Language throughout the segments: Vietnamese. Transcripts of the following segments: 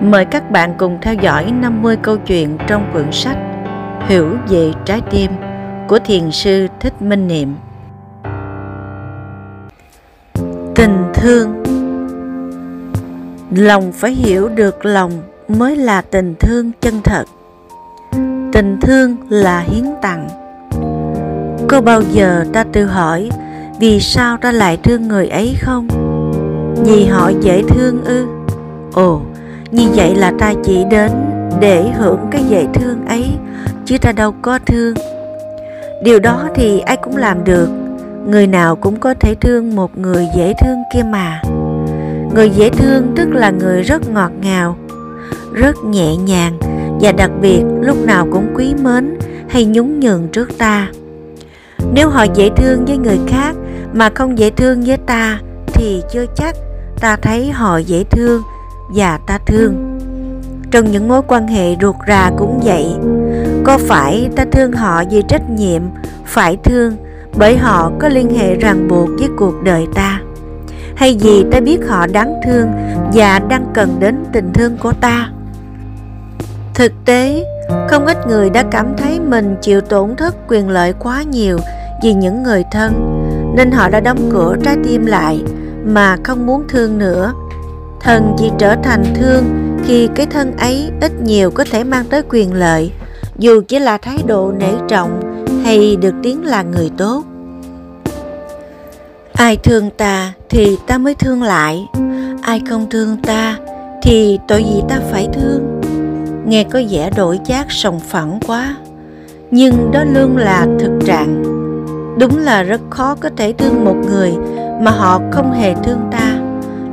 Mời các bạn cùng theo dõi 50 câu chuyện trong quyển sách Hiểu về trái tim của Thiền sư Thích Minh Niệm. Tình thương Lòng phải hiểu được lòng mới là tình thương chân thật. Tình thương là hiến tặng. Có bao giờ ta tự hỏi vì sao ta lại thương người ấy không? Vì họ dễ thương ư? Ồ, như vậy là ta chỉ đến để hưởng cái dễ thương ấy, chứ ta đâu có thương. Điều đó thì ai cũng làm được. Người nào cũng có thể thương một người dễ thương kia mà. Người dễ thương tức là người rất ngọt ngào, rất nhẹ nhàng, và đặc biệt lúc nào cũng quý mến hay nhún nhường trước ta. Nếu họ dễ thương với người khác mà không dễ thương với ta, thì chưa chắc ta thấy họ dễ thương và ta thương. Trong những mối quan hệ ruột rà cũng vậy, có phải ta thương họ vì trách nhiệm, phải thương bởi họ có liên hệ ràng buộc với cuộc đời ta? Hay vì ta biết họ đáng thương và đang cần đến tình thương của ta? Thực tế, không ít người đã cảm thấy mình chịu tổn thất quyền lợi quá nhiều vì những người thân, nên họ đã đóng cửa trái tim lại mà không muốn thương nữa thần chỉ trở thành thương khi cái thân ấy ít nhiều có thể mang tới quyền lợi. Dù chỉ là thái độ nể trọng hay được tiếng là người tốt. Ai thương ta thì ta mới thương lại. Ai không thương ta thì tội gì ta phải thương. Nghe có vẻ đổi chát sòng phẳng quá. Nhưng đó luôn là thực trạng. Đúng là rất khó có thể thương một người mà họ không hề thương ta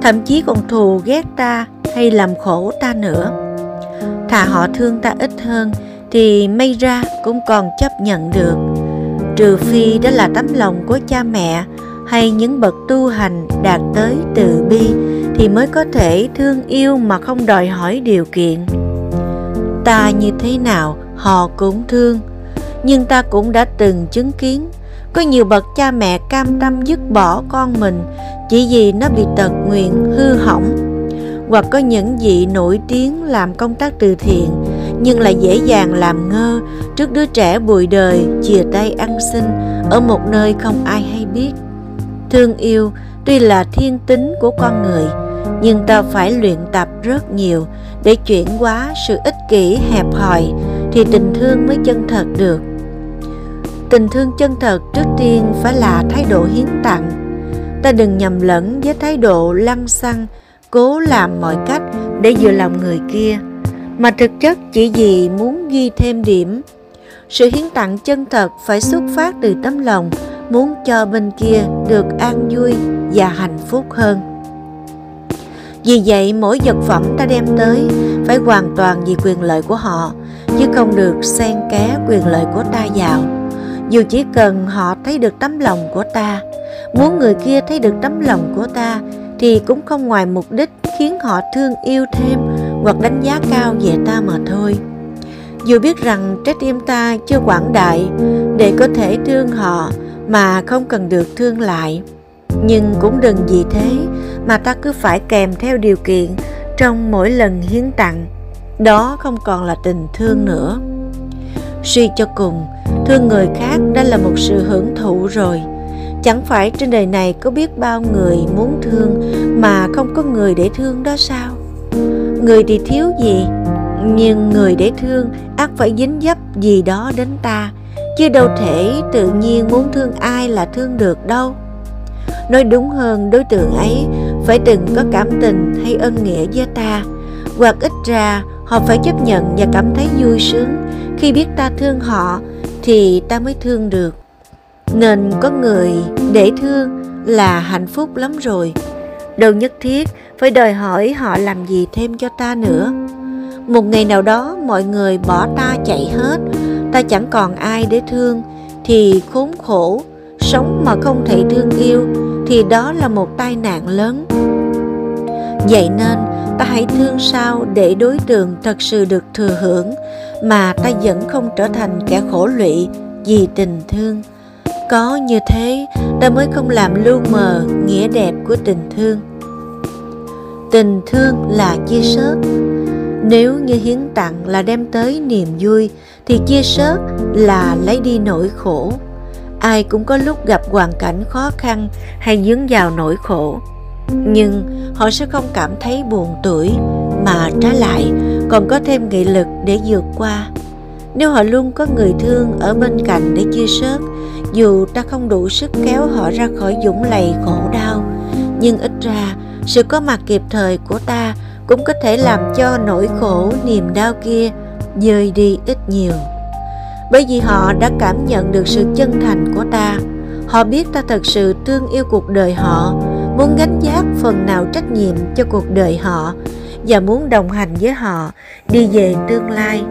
thậm chí còn thù ghét ta hay làm khổ ta nữa. Thà họ thương ta ít hơn thì may ra cũng còn chấp nhận được. Trừ phi đó là tấm lòng của cha mẹ hay những bậc tu hành đạt tới từ bi thì mới có thể thương yêu mà không đòi hỏi điều kiện. Ta như thế nào, họ cũng thương. Nhưng ta cũng đã từng chứng kiến có nhiều bậc cha mẹ cam tâm dứt bỏ con mình chỉ vì nó bị tật nguyện hư hỏng. Hoặc có những vị nổi tiếng làm công tác từ thiện, nhưng lại dễ dàng làm ngơ trước đứa trẻ bụi đời chìa tay ăn xin ở một nơi không ai hay biết. Thương yêu tuy là thiên tính của con người, nhưng ta phải luyện tập rất nhiều để chuyển hóa sự ích kỷ hẹp hòi thì tình thương mới chân thật được tình thương chân thật trước tiên phải là thái độ hiến tặng. Ta đừng nhầm lẫn với thái độ lăng xăng, cố làm mọi cách để vừa lòng người kia. Mà thực chất chỉ vì muốn ghi thêm điểm. Sự hiến tặng chân thật phải xuất phát từ tấm lòng, muốn cho bên kia được an vui và hạnh phúc hơn. Vì vậy, mỗi vật phẩm ta đem tới phải hoàn toàn vì quyền lợi của họ, chứ không được xen ké quyền lợi của ta vào dù chỉ cần họ thấy được tấm lòng của ta, muốn người kia thấy được tấm lòng của ta, thì cũng không ngoài mục đích khiến họ thương yêu thêm hoặc đánh giá cao về ta mà thôi. Dù biết rằng trái tim ta chưa quảng đại để có thể thương họ mà không cần được thương lại. Nhưng cũng đừng vì thế mà ta cứ phải kèm theo điều kiện trong mỗi lần hiến tặng. Đó không còn là tình thương nữa. Suy cho cùng thương người khác đã là một sự hưởng thụ rồi. Chẳng phải trên đời này có biết bao người muốn thương mà không có người để thương đó sao? Người thì thiếu gì, nhưng người để thương ắt phải dính dấp gì đó đến ta. Chứ đâu thể tự nhiên muốn thương ai là thương được đâu. Nói đúng hơn đối tượng ấy, phải từng có cảm tình hay ân nghĩa với ta. Hoặc ít ra, họ phải chấp nhận và cảm thấy vui sướng khi biết ta thương họ thì ta mới thương được. Nên có người để thương là hạnh phúc lắm rồi. Đâu nhất thiết phải đòi hỏi họ làm gì thêm cho ta nữa. Một ngày nào đó mọi người bỏ ta chạy hết, ta chẳng còn ai để thương, thì khốn khổ, sống mà không thể thương yêu, thì đó là một tai nạn lớn. Vậy nên ta hãy thương sao để đối tượng thật sự được thừa hưởng mà ta vẫn không trở thành kẻ khổ lụy vì tình thương có như thế, ta mới không làm lu mờ nghĩa đẹp của tình thương tình thương là chia sớt Nếu như hiến tặng là đem tới niềm vui, thì chia sớt là lấy đi nỗi khổ. Ai cũng có lúc gặp hoàn cảnh khó khăn hay dướng vào nỗi khổ. Nhưng họ sẽ không cảm thấy buồn tuổi mà trái lại còn có thêm nghị lực để vượt qua. Nếu họ luôn có người thương ở bên cạnh để chia sớt, dù ta không đủ sức kéo họ ra khỏi dũng lầy khổ đau, nhưng ít ra sự có mặt kịp thời của ta cũng có thể làm cho nỗi khổ niềm đau kia dời đi ít nhiều bởi vì họ đã cảm nhận được sự chân thành của ta họ biết ta thật sự thương yêu cuộc đời họ muốn gánh giác phần nào trách nhiệm cho cuộc đời họ và muốn đồng hành với họ, đi về tương lai.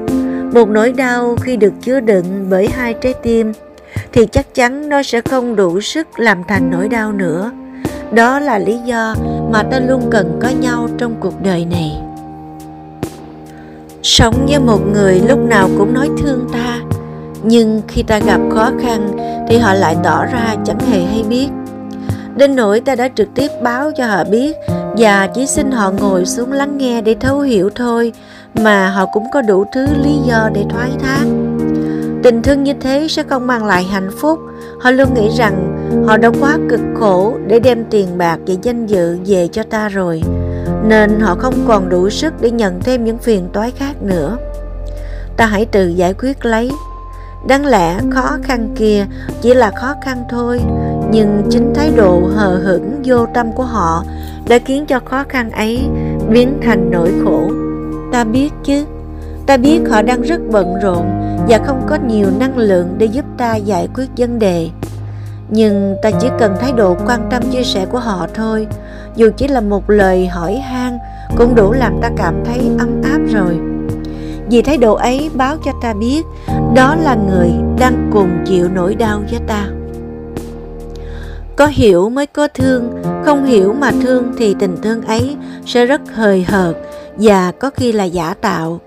Một nỗi đau khi được chứa đựng bởi hai trái tim, thì chắc chắn nó sẽ không đủ sức làm thành nỗi đau nữa. Đó là lý do mà ta luôn cần có nhau trong cuộc đời này. Sống với một người lúc nào cũng nói thương ta, nhưng khi ta gặp khó khăn thì họ lại tỏ ra chẳng hề hay biết. Đến nỗi ta đã trực tiếp báo cho họ biết và chỉ xin họ ngồi xuống lắng nghe để thấu hiểu thôi, mà họ cũng có đủ thứ lý do để thoái thác. Tình thương như thế sẽ không mang lại hạnh phúc. Họ luôn nghĩ rằng họ đã quá cực khổ để đem tiền bạc và danh dự về cho ta rồi, nên họ không còn đủ sức để nhận thêm những phiền toái khác nữa. Ta hãy tự giải quyết lấy. Đáng lẽ khó khăn kia chỉ là khó khăn thôi, nhưng chính thái độ hờ hững vô tâm của họ đã khiến cho khó khăn ấy biến thành nỗi khổ. Ta biết chứ. Ta biết họ đang rất bận rộn và không có nhiều năng lượng để giúp ta giải quyết vấn đề. Nhưng ta chỉ cần thái độ quan tâm chia sẻ của họ thôi. Dù chỉ là một lời hỏi han cũng đủ làm ta cảm thấy ấm áp rồi. Vì thái độ ấy báo cho ta biết đó là người đang cùng chịu nỗi đau với ta. Có hiểu mới có thương không hiểu mà thương thì tình thương ấy sẽ rất hời hợt và có khi là giả tạo.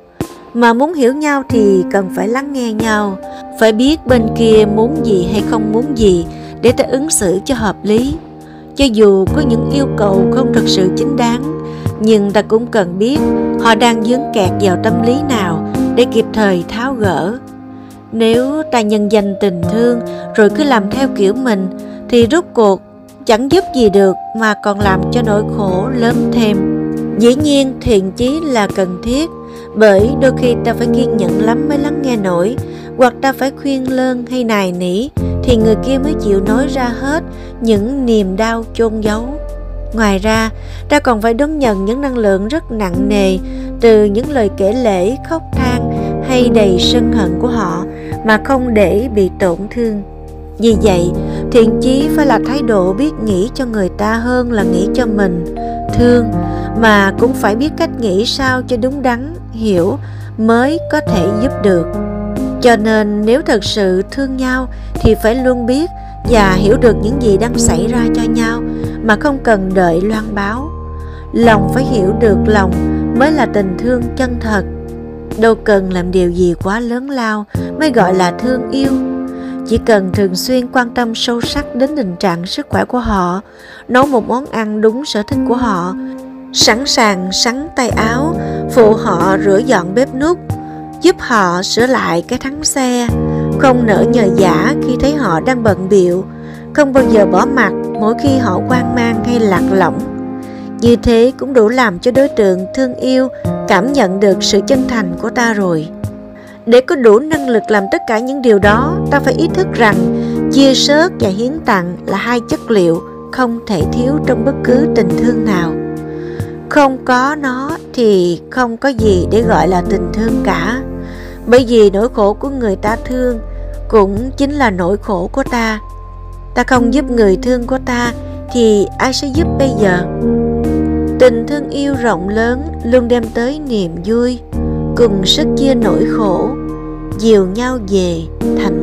Mà muốn hiểu nhau thì cần phải lắng nghe nhau, phải biết bên kia muốn gì hay không muốn gì để ta ứng xử cho hợp lý. Cho dù có những yêu cầu không thực sự chính đáng, nhưng ta cũng cần biết họ đang dướng kẹt vào tâm lý nào để kịp thời tháo gỡ. Nếu ta nhân danh tình thương rồi cứ làm theo kiểu mình, thì rút cuộc chẳng giúp gì được mà còn làm cho nỗi khổ lớn thêm. Dĩ nhiên, thiện chí là cần thiết, bởi đôi khi ta phải kiên nhẫn lắm mới lắng nghe nổi, hoặc ta phải khuyên lơn hay nài nỉ thì người kia mới chịu nói ra hết những niềm đau chôn giấu. Ngoài ra, ta còn phải đón nhận những năng lượng rất nặng nề từ những lời kể lễ khóc than hay đầy sân hận của họ mà không để bị tổn thương vì vậy, thiện chí phải là thái độ biết nghĩ cho người ta hơn là nghĩ cho mình. Thương mà cũng phải biết cách nghĩ sao cho đúng đắn, hiểu mới có thể giúp được. Cho nên nếu thật sự thương nhau thì phải luôn biết và hiểu được những gì đang xảy ra cho nhau mà không cần đợi loan báo. Lòng phải hiểu được lòng mới là tình thương chân thật. Đâu cần làm điều gì quá lớn lao mới gọi là thương yêu chỉ cần thường xuyên quan tâm sâu sắc đến tình trạng sức khỏe của họ, nấu một món ăn đúng sở thích của họ, sẵn sàng sắn tay áo, phụ họ rửa dọn bếp nút giúp họ sửa lại cái thắng xe, không nỡ nhờ giả khi thấy họ đang bận biệu không bao giờ bỏ mặt mỗi khi họ quan mang hay lạc lõng. Như thế cũng đủ làm cho đối tượng thương yêu cảm nhận được sự chân thành của ta rồi để có đủ năng lực làm tất cả những điều đó, ta phải ý thức rằng chia sớt và hiến tặng là hai chất liệu không thể thiếu trong bất cứ tình thương nào. Không có nó thì không có gì để gọi là tình thương cả. Bởi vì nỗi khổ của người ta thương cũng chính là nỗi khổ của ta. Ta không giúp người thương của ta thì ai sẽ giúp bây giờ? Tình thương yêu rộng lớn luôn đem tới niềm vui, cùng sức chia nỗi khổ dìu nhau về thành